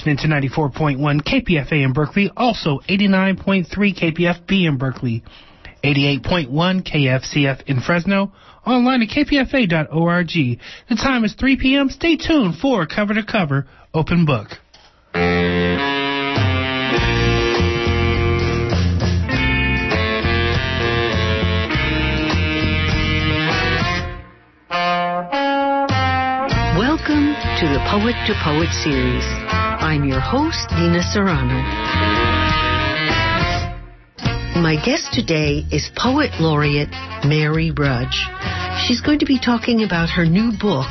listening to 94.1 KPFA in Berkeley, also 89.3 KPFB in Berkeley, 88.1 KFCF in Fresno, online at kpfa.org. The time is 3 p.m. Stay tuned for Cover to Cover Open Book. Welcome to the Poet to Poet series. I'm your host, Nina Serrano. My guest today is Poet Laureate Mary Rudge. She's going to be talking about her new book,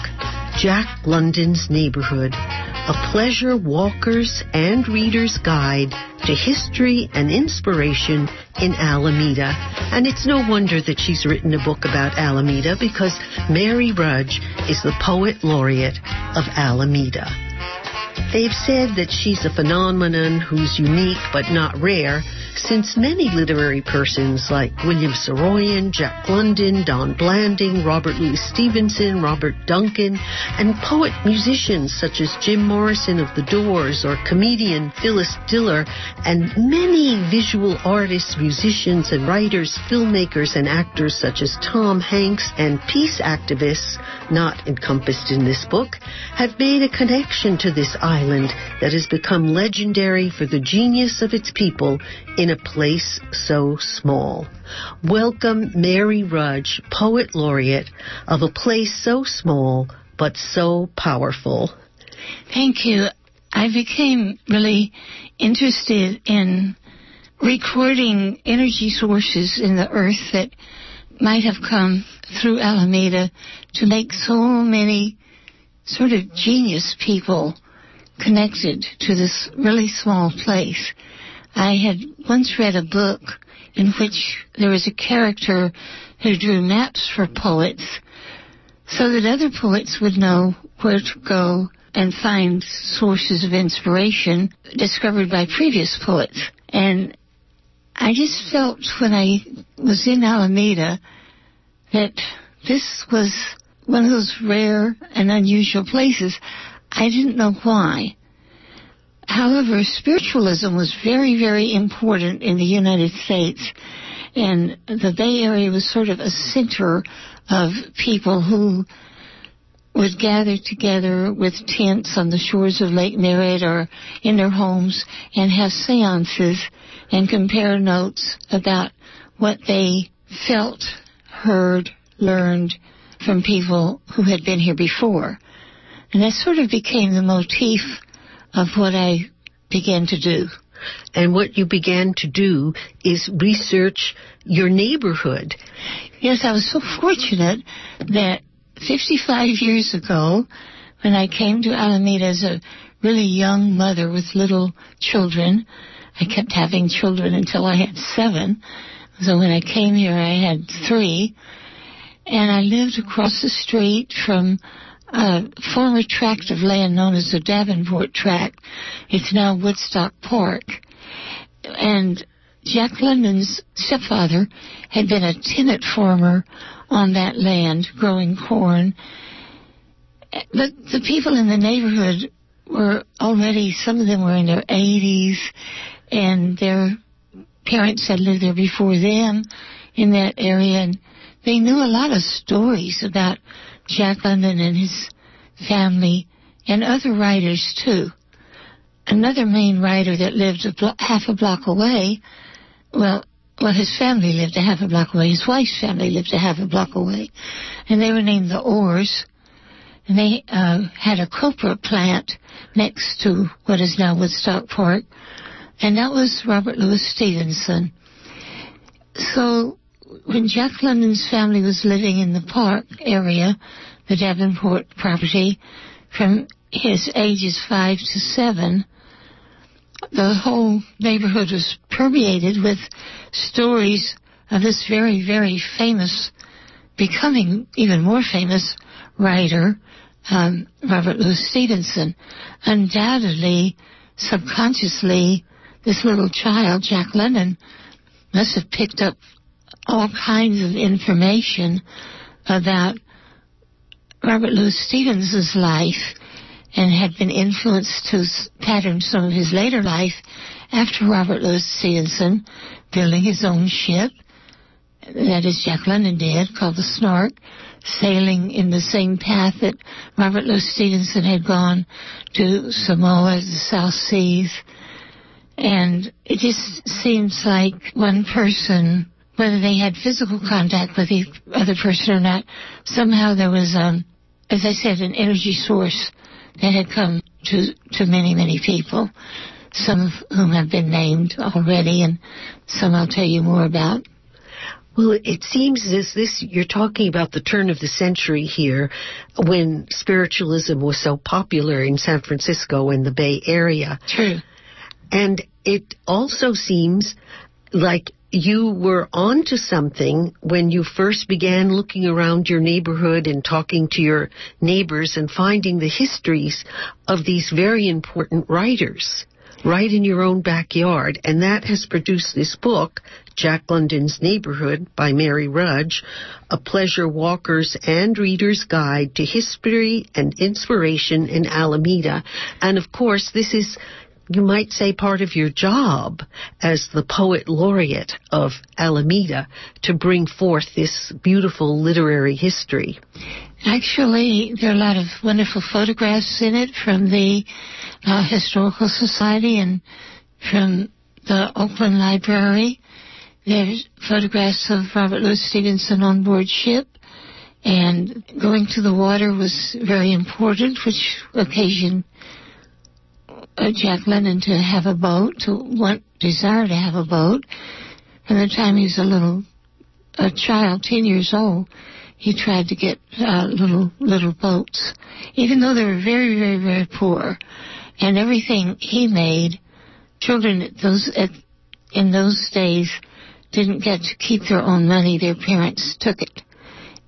Jack London's Neighborhood, a pleasure walker's and reader's guide to history and inspiration in Alameda. And it's no wonder that she's written a book about Alameda because Mary Rudge is the poet laureate of Alameda. They've said that she's a phenomenon who's unique but not rare, since many literary persons like William Saroyan, Jack London, Don Blanding, Robert Louis Stevenson, Robert Duncan, and poet musicians such as Jim Morrison of The Doors or comedian Phyllis Diller, and many visual artists, musicians, and writers, filmmakers, and actors such as Tom Hanks and peace activists, not encompassed in this book, have made a connection to this island that has become legendary for the genius of its people in a place so small. Welcome Mary Rudge, Poet Laureate of a place so small but so powerful. Thank you. I became really interested in recording energy sources in the earth that might have come through Alameda to make so many sort of genius people connected to this really small place. I had once read a book in which there was a character who drew maps for poets so that other poets would know where to go and find sources of inspiration discovered by previous poets. And I just felt when I was in Alameda that this was one of those rare and unusual places. I didn't know why. However, spiritualism was very, very important in the United States. And the Bay Area was sort of a center of people who would gather together with tents on the shores of Lake Merritt or in their homes and have seances and compare notes about what they felt, heard, learned from people who had been here before. And that sort of became the motif of what I began to do. And what you began to do is research your neighborhood. Yes, I was so fortunate that 55 years ago, when I came to Alameda as a really young mother with little children, I kept having children until I had seven. So when I came here, I had three. And I lived across the street from a former tract of land known as the Davenport Tract. It's now Woodstock Park. And Jack London's stepfather had been a tenant farmer on that land growing corn. But the people in the neighborhood were already, some of them were in their 80s, and their parents had lived there before them in that area, and they knew a lot of stories about Jack London and his family, and other writers too. Another main writer that lived a blo- half a block away, well, well, his family lived a half a block away. His wife's family lived a half a block away, and they were named the Orrs. And they uh, had a copra plant next to what is now Woodstock Park, and that was Robert Louis Stevenson. So when Jack London's family was living in the park area, the Davenport property, from his ages five to seven, the whole neighborhood was permeated with stories of this very, very famous, becoming even more famous writer, um, Robert Louis Stevenson. Undoubtedly, subconsciously, this little child, Jack London, must have picked up all kinds of information about Robert Louis Stevenson's life and had been influenced to pattern some of his later life after Robert Louis Stevenson, building his own ship. That is, Jack London did, called the Snark, sailing in the same path that Robert Louis Stevenson had gone to Samoa, the South Seas. And it just seems like one person, whether they had physical contact with the other person or not, somehow there was, um, as I said, an energy source that had come to, to many, many people, some of whom have been named already and some I'll tell you more about. Well, it seems as this you're talking about the turn of the century here when spiritualism was so popular in San Francisco and the Bay Area. True. And it also seems like you were onto something when you first began looking around your neighborhood and talking to your neighbors and finding the histories of these very important writers right in your own backyard. And that has produced this book, Jack London's Neighborhood by Mary Rudge, a pleasure walker's and reader's guide to history and inspiration in Alameda. And of course, this is you might say part of your job as the poet laureate of Alameda to bring forth this beautiful literary history. Actually, there are a lot of wonderful photographs in it from the uh, Historical Society and from the Oakland Library. There's photographs of Robert Louis Stevenson on board ship. And going to the water was very important, which occasioned Jack London to have a boat, to want, desire to have a boat. From the time he was a little, a child, 10 years old, he tried to get uh, little, little boats. Even though they were very, very, very poor. And everything he made, children those, at, in those days didn't get to keep their own money. Their parents took it.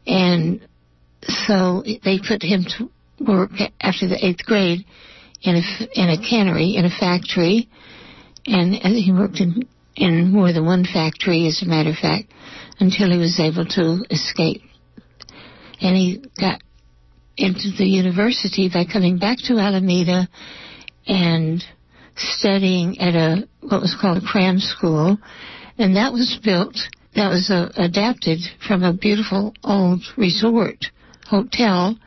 And so they put him to work after the eighth grade in a, in a cannery, in a factory, and he worked in, in more than one factory, as a matter of fact, until he was able to escape. And he got into the university by coming back to Alameda and studying at a what was called a cram school, and that was built. That was uh, adapted from a beautiful old resort hotel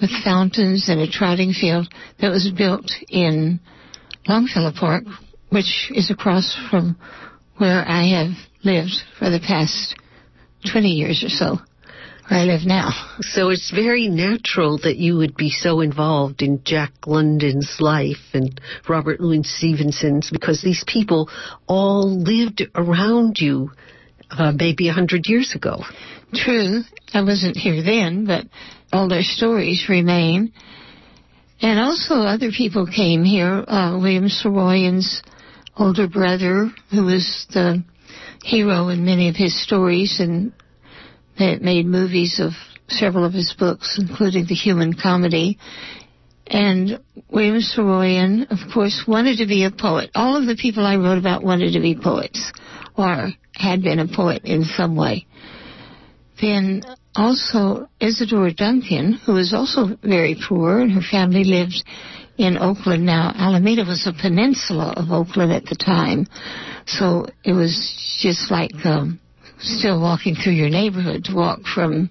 with fountains and a trotting field that was built in Longfellow Park, which is across from where I have lived for the past 20 years or so, where I live now. So it's very natural that you would be so involved in Jack London's life and Robert Louis Stevenson's because these people all lived around you uh, maybe a hundred years ago. True. I wasn't here then, but all their stories remain. And also other people came here. Uh, William Saroyan's older brother, who was the hero in many of his stories and that made movies of several of his books, including The Human Comedy. And William Saroyan, of course, wanted to be a poet. All of the people I wrote about wanted to be poets or had been a poet in some way. Then also Isadora Duncan, who was also very poor, and her family lived in Oakland. Now, Alameda was a peninsula of Oakland at the time, so it was just like um, still walking through your neighborhood to walk from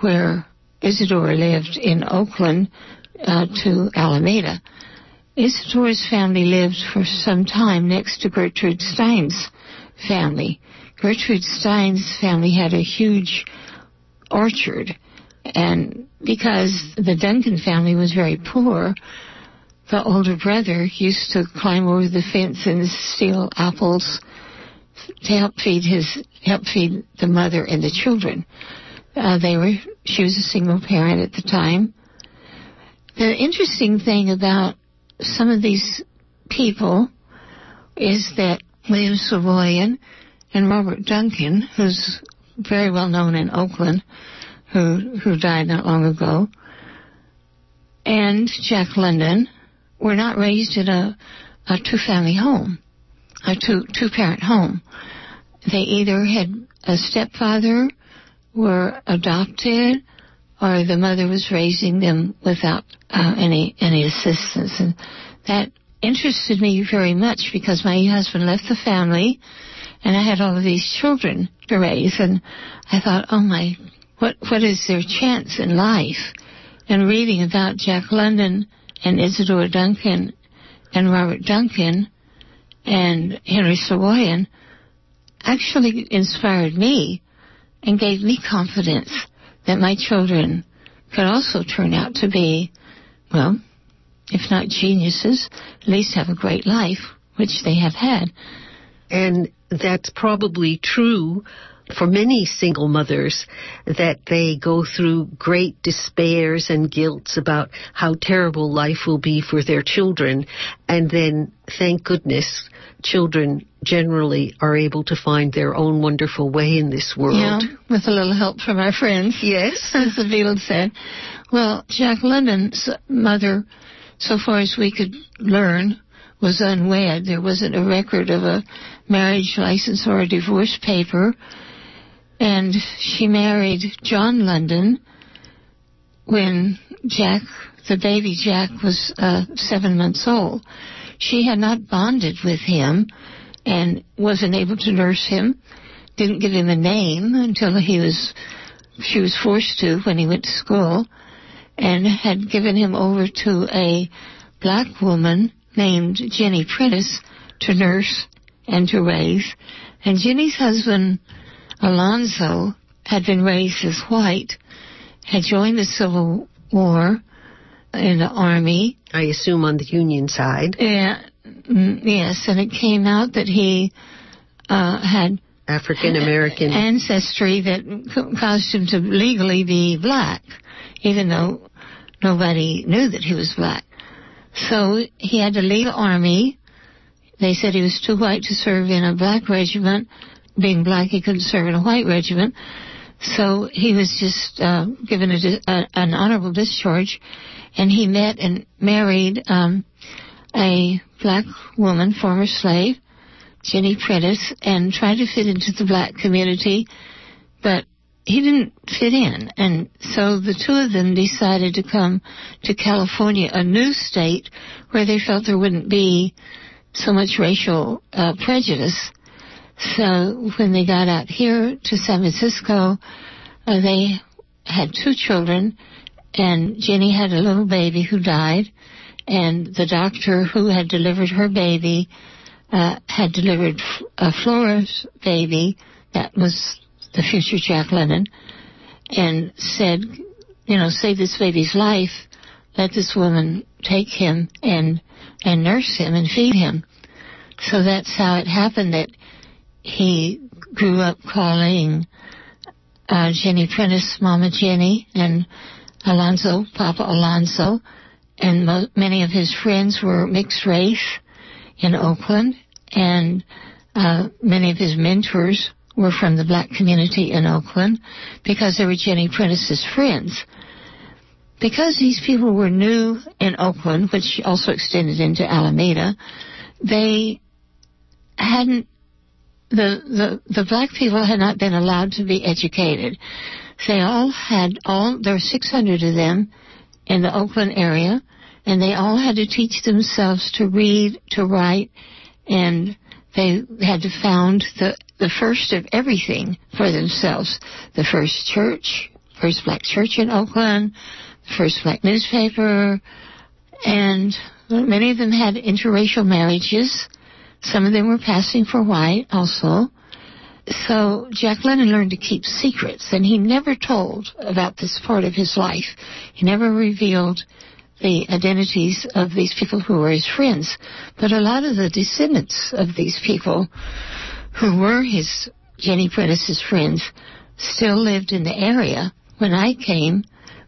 where Isadora lived in Oakland uh, to Alameda. Isadora's family lived for some time next to Gertrude Stein's family. Gertrude Stein's family had a huge orchard. And because the Duncan family was very poor, the older brother used to climb over the fence and steal apples to help feed his help feed the mother and the children. Uh, they were she was a single parent at the time. The interesting thing about some of these people is that William Saroyan and Robert Duncan, who's very well known in Oakland, who who died not long ago, and Jack London were not raised in a, a two family home, a two two parent home. They either had a stepfather, were adopted, or the mother was raising them without uh, any any assistance, and that interested me very much because my husband left the family, and I had all of these children to raise, and I thought, oh my, what what is their chance in life? And reading about Jack London and Isadora Duncan and Robert Duncan and Henry Saroyan actually inspired me and gave me confidence that my children could also turn out to be, well, if not geniuses, at least have a great life, which they have had. And that's probably true for many single mothers that they go through great despairs and guilts about how terrible life will be for their children. And then, thank goodness, children generally are able to find their own wonderful way in this world. Yeah, with a little help from our friends. Yes. As the Beatles said. Well, Jack London's mother, so far as we could learn, was unwed. There wasn't a record of a marriage license or a divorce paper. And she married John London when Jack, the baby Jack, was uh, seven months old. She had not bonded with him and wasn't able to nurse him. Didn't give him a name until he was, she was forced to when he went to school, and had given him over to a black woman named Jenny Prentice to nurse and to raise. And Jenny's husband, Alonzo, had been raised as white, had joined the Civil War in the Army. I assume on the Union side. Yeah, mm, yes, and it came out that he uh, had African American ancestry that caused him to legally be black, even though nobody knew that he was black. So he had to leave the army. They said he was too white to serve in a black regiment. Being black, he couldn't serve in a white regiment. So he was just uh, given a, a, an honorable discharge, and he met and married um, a black woman, former slave, Jenny Prentice, and tried to fit into the black community, but he didn't fit in. And so the two of them decided to come to California, a new state where they felt there wouldn't be so much racial uh, prejudice. So when they got out here to San Francisco, uh, they had two children, and Jenny had a little baby who died, and the doctor who had delivered her baby uh, had delivered a Flora's baby that was the future Jack London, and said, you know, save this baby's life. Let this woman take him and and nurse him and feed him. So that's how it happened that he grew up calling uh, Jenny Prentice Mama Jenny and Alonzo Papa Alonzo, and mo- many of his friends were mixed race in Oakland, and uh, many of his mentors were from the black community in Oakland because they were Jenny Prentice's friends. Because these people were new in Oakland, which also extended into Alameda, they hadn't the, the the black people had not been allowed to be educated. They all had all there were 600 of them in the Oakland area, and they all had to teach themselves to read, to write, and they had to found the the first of everything for themselves. The first church, first black church in Oakland, first black newspaper, and many of them had interracial marriages. Some of them were passing for white also. So Jack London learned to keep secrets, and he never told about this part of his life. He never revealed the identities of these people who were his friends. But a lot of the descendants of these people who were his Jenny Prentice's friends still lived in the area. When I came,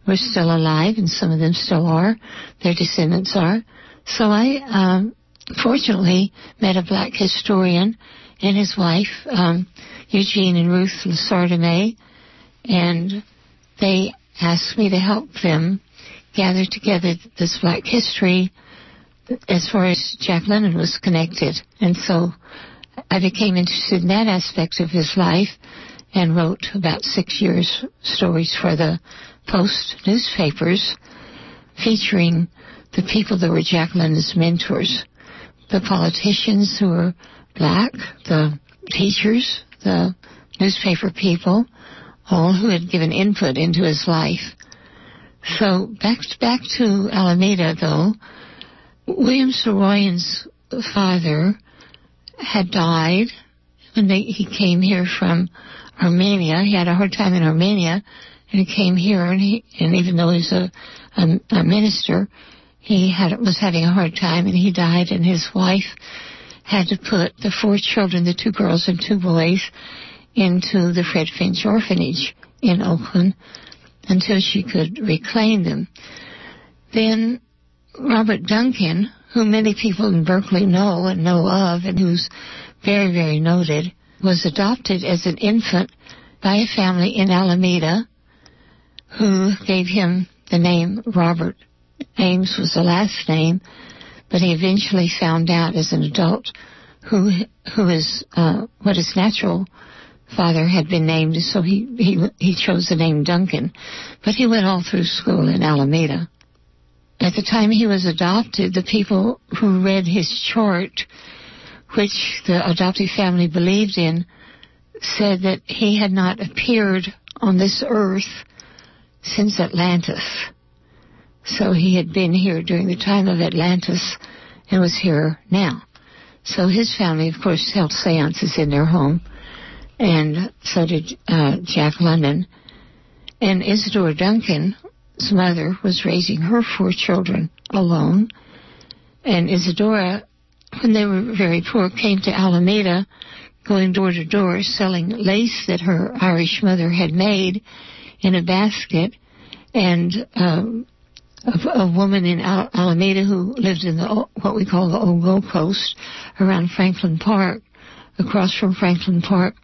were still alive, and some of them still are. Their descendants are. So I um, fortunately met a black historian and his wife, um, Eugene and Ruth Lasartemay, and they asked me to help them gather together this black history as far as Jack London was connected. And so I became interested in that aspect of his life and wrote about six years stories for the post newspapers featuring the people that were Jack London's mentors, the politicians who were black, the teachers, the newspaper people, all who had given input into his life. So back back to Alameda though, William Saroyan's father had died when they, he came here from Armenia. He had a hard time in Armenia, and he came here, and he and even though he's a, a, a minister, he had was having a hard time, and he died, and his wife had to put the four children, the two girls and two boys, into the Fred Finch orphanage in Oakland until she could reclaim them. Then Robert Duncan, who many people in Berkeley know and know of, and who's very, very noted, was adopted as an infant by a family in Alameda who gave him the name Robert. Ames was the last name, but he eventually found out as an adult who who is uh, what his natural father had been named, so he, he he chose the name Duncan. But he went all through school in Alameda. At the time he was adopted, the people who read his chart, which the adoptive family believed in, said that he had not appeared on this earth since Atlantis. So he had been here during the time of Atlantis and was here now. So his family, of course, held seances in their home, and so did uh, Jack London. And Isadora Duncan's mother was raising her four children alone. And Isadora, when they were very poor, came to Alameda, going door to door, selling lace that her Irish mother had made in a basket. And um, a, a woman in Al- Alameda who lived in the what we call the old Gold Coast around Franklin Park, across from Franklin Park,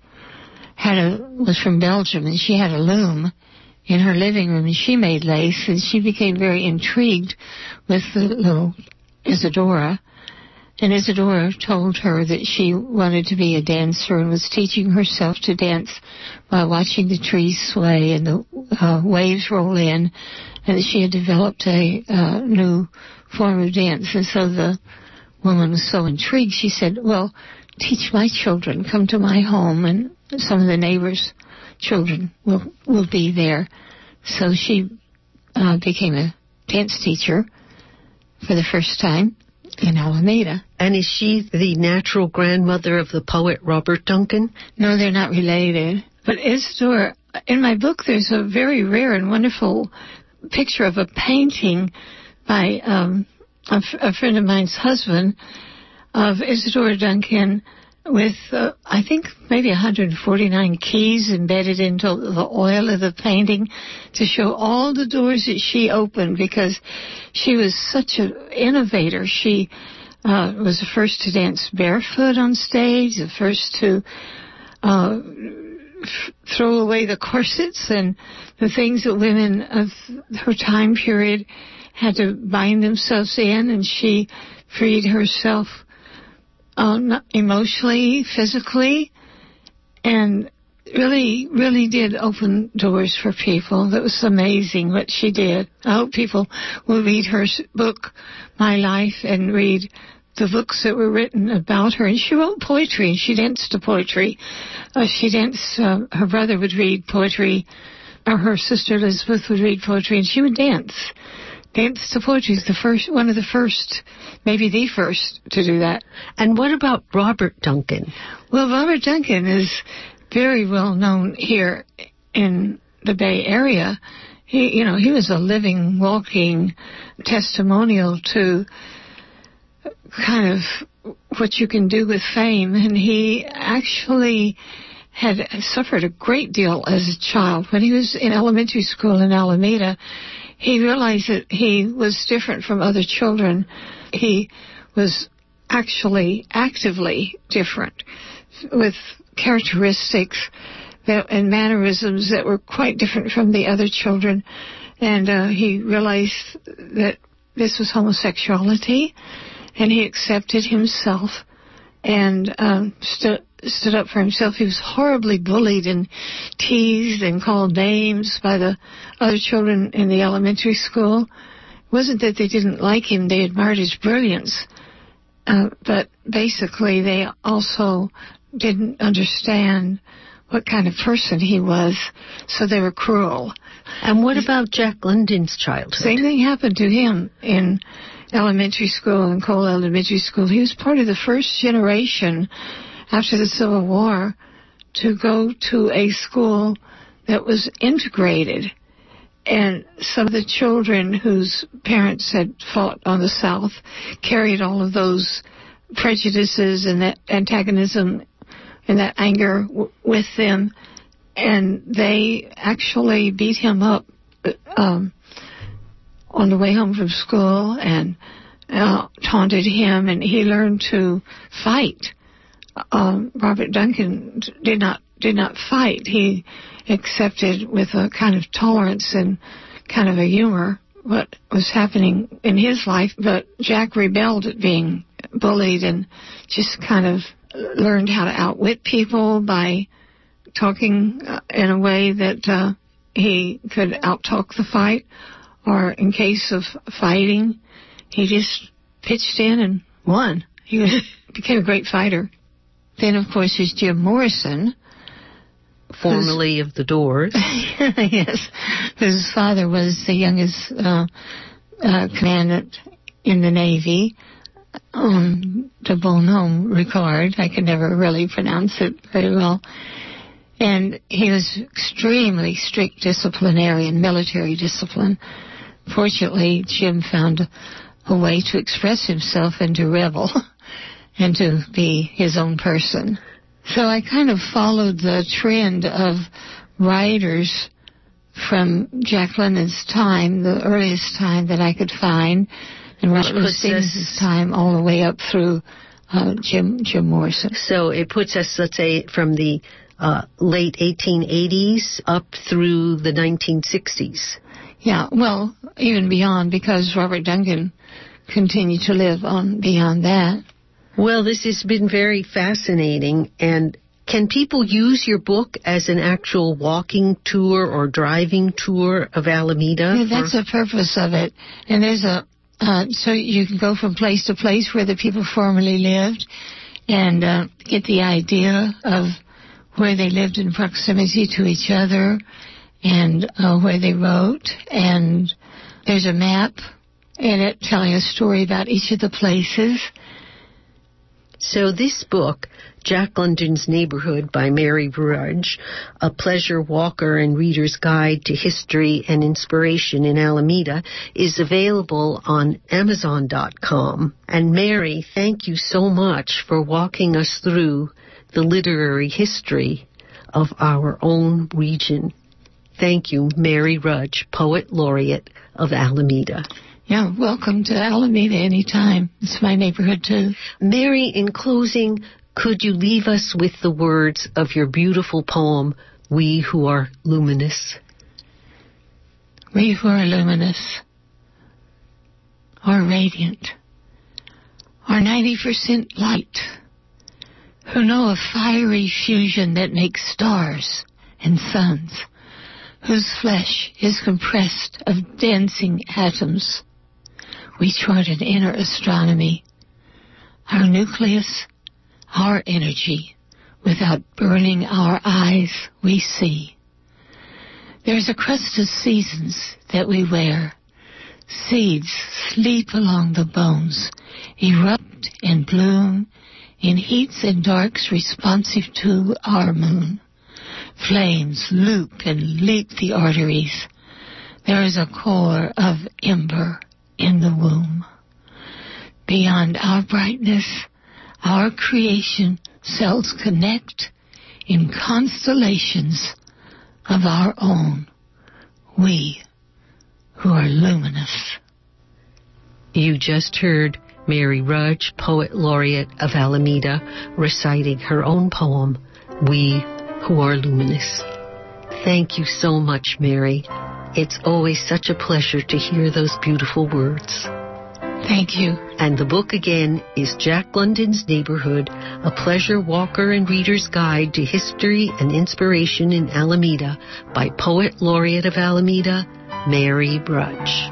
had a was from Belgium and she had a loom in her living room and she made lace and she became very intrigued with the little Isadora. And Isadora told her that she wanted to be a dancer and was teaching herself to dance by watching the trees sway and the uh, waves roll in and that she had developed a uh, new form of dance. And so the woman was so intrigued, she said, well, teach my children, come to my home, and some of the neighbors' children will, will be there. So she uh, became a dance teacher for the first time in Alameda. And is she the natural grandmother of the poet Robert Duncan? No, they're not related. But Isidore, in my book, there's a very rare and wonderful picture of a painting by um, a, f- a friend of mine's husband of Isadora Duncan with, uh, I think, maybe 149 keys embedded into the oil of the painting to show all the doors that she opened because she was such an innovator. She uh, was the first to dance barefoot on stage, the first to uh, f- throw away the corsets and the things that women of her time period had to bind themselves in, and she freed herself uh, emotionally, physically, and really, really did open doors for people. That was amazing what she did. I hope people will read her book, My Life, and read the books that were written about her. And she wrote poetry. and She danced to poetry. Uh, she danced. Uh, her brother would read poetry, or her sister Elizabeth would read poetry, and she would dance. To poetry is the first, one of the first, maybe the first to do that. And what about Robert Duncan? Well, Robert Duncan is very well known here in the Bay Area. He, you know, he was a living, walking testimonial to kind of what you can do with fame. And he actually had suffered a great deal as a child. When he was in elementary school in Alameda, he realized that he was different from other children. He was actually actively different with characteristics that, and mannerisms that were quite different from the other children. And uh, he realized that this was homosexuality and he accepted himself and um, st- stood up for himself. He was horribly bullied and teased and called names by the other children in the elementary school. It wasn't that they didn't like him, they admired his brilliance. Uh, but basically, they also didn't understand what kind of person he was, so they were cruel. And what about Jack London's childhood? Same thing happened to him in elementary school in Cole Elementary School. He was part of the first generation after the Civil War to go to a school that was integrated. And some of the children whose parents had fought on the South carried all of those prejudices and that antagonism and that anger w- with them. And they actually beat him up um, on the way home from school and uh, taunted him, and he learned to fight. Um, Robert Duncan did not did not fight. He accepted with a kind of tolerance and kind of a humor what was happening in his life, but Jack rebelled at being bullied and just kind of learned how to outwit people by talking uh, in a way that uh, he could outtalk the fight or in case of fighting, he just pitched in and won. He became a great fighter. Then, of course, there's Jim Morrison. Formerly of the Doors. yes. His father was the youngest uh, uh, commandant in the Navy. Um, de Bonhomme Richard. I can never really pronounce it very well. And he was extremely strict disciplinarian, military discipline fortunately, Jim found a way to express himself and to revel and to be his own person. So I kind of followed the trend of writers from Jack London's time, the earliest time that I could find, and Louis Stevenson's time all the way up through uh, Jim Jim Morrison. So it puts us, let's say, from the uh, late 1880s up through the 1960s. Yeah, well, even beyond because Robert Duncan continued to live on beyond that. Well, this has been very fascinating and can people use your book as an actual walking tour or driving tour of Alameda? Yeah, that's the purpose of it. And there's a uh, so you can go from place to place where the people formerly lived and uh, get the idea of where they lived in proximity to each other and uh, where they wrote. And there's a map in it telling a story about each of the places. So this book, Jack London's Neighborhood by Mary Rudge, a pleasure walker and reader's guide to history and inspiration in Alameda, is available on Amazon.com. And Mary, thank you so much for walking us through the literary history of our own region. Thank you, Mary Rudge, Poet Laureate of Alameda. Yeah, welcome to Alameda anytime. It's my neighborhood too. Mary, in closing, could you leave us with the words of your beautiful poem, We Who Are Luminous? We who are luminous are radiant, are 90% light, who know a fiery fusion that makes stars and suns whose flesh is compressed of dancing atoms. We chart an inner astronomy, our nucleus, our energy, without burning our eyes, we see. There's a crust of seasons that we wear. Seeds sleep along the bones, erupt and bloom in heats and darks responsive to our moon. Flames loop and leap the arteries. There is a core of ember in the womb. Beyond our brightness, our creation cells connect in constellations of our own. We who are luminous. You just heard Mary Rudge, Poet Laureate of Alameda, reciting her own poem, We who are luminous. Thank you so much, Mary. It's always such a pleasure to hear those beautiful words. Thank you. And the book again is Jack London's Neighborhood, a pleasure walker and reader's guide to history and inspiration in Alameda by Poet Laureate of Alameda, Mary Rudge.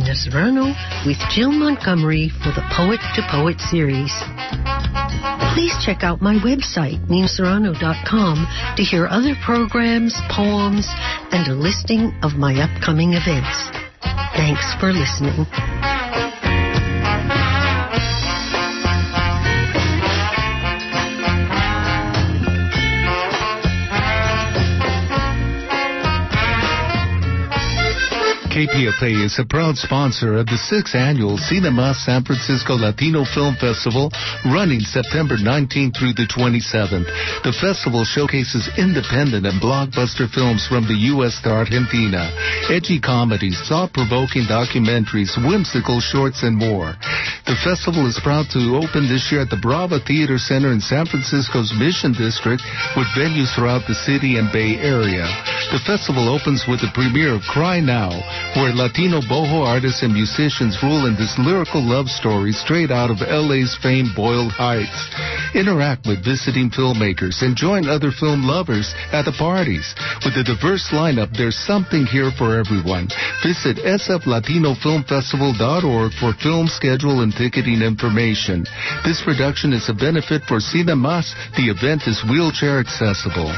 Nina Serrano with Jill Montgomery for the Poet to Poet series. Please check out my website, ninaserrano.com, to hear other programs, poems, and a listing of my upcoming events. Thanks for listening. KPFA is a proud sponsor of the sixth annual Cinema San Francisco Latino Film Festival running September 19th through the 27th. The festival showcases independent and blockbuster films from the U.S. to Argentina, edgy comedies, thought-provoking documentaries, whimsical shorts, and more. The festival is proud to open this year at the Brava Theater Center in San Francisco's Mission District with venues throughout the city and Bay Area. The festival opens with the premiere of Cry Now, where Latino boho artists and musicians rule in this lyrical love story straight out of LA's famed Boyle Heights. Interact with visiting filmmakers and join other film lovers at the parties. With a diverse lineup, there's something here for everyone. Visit sflatinofilmfestival.org for film schedule and ticketing information. This production is a benefit for Cinemas. The event is wheelchair accessible.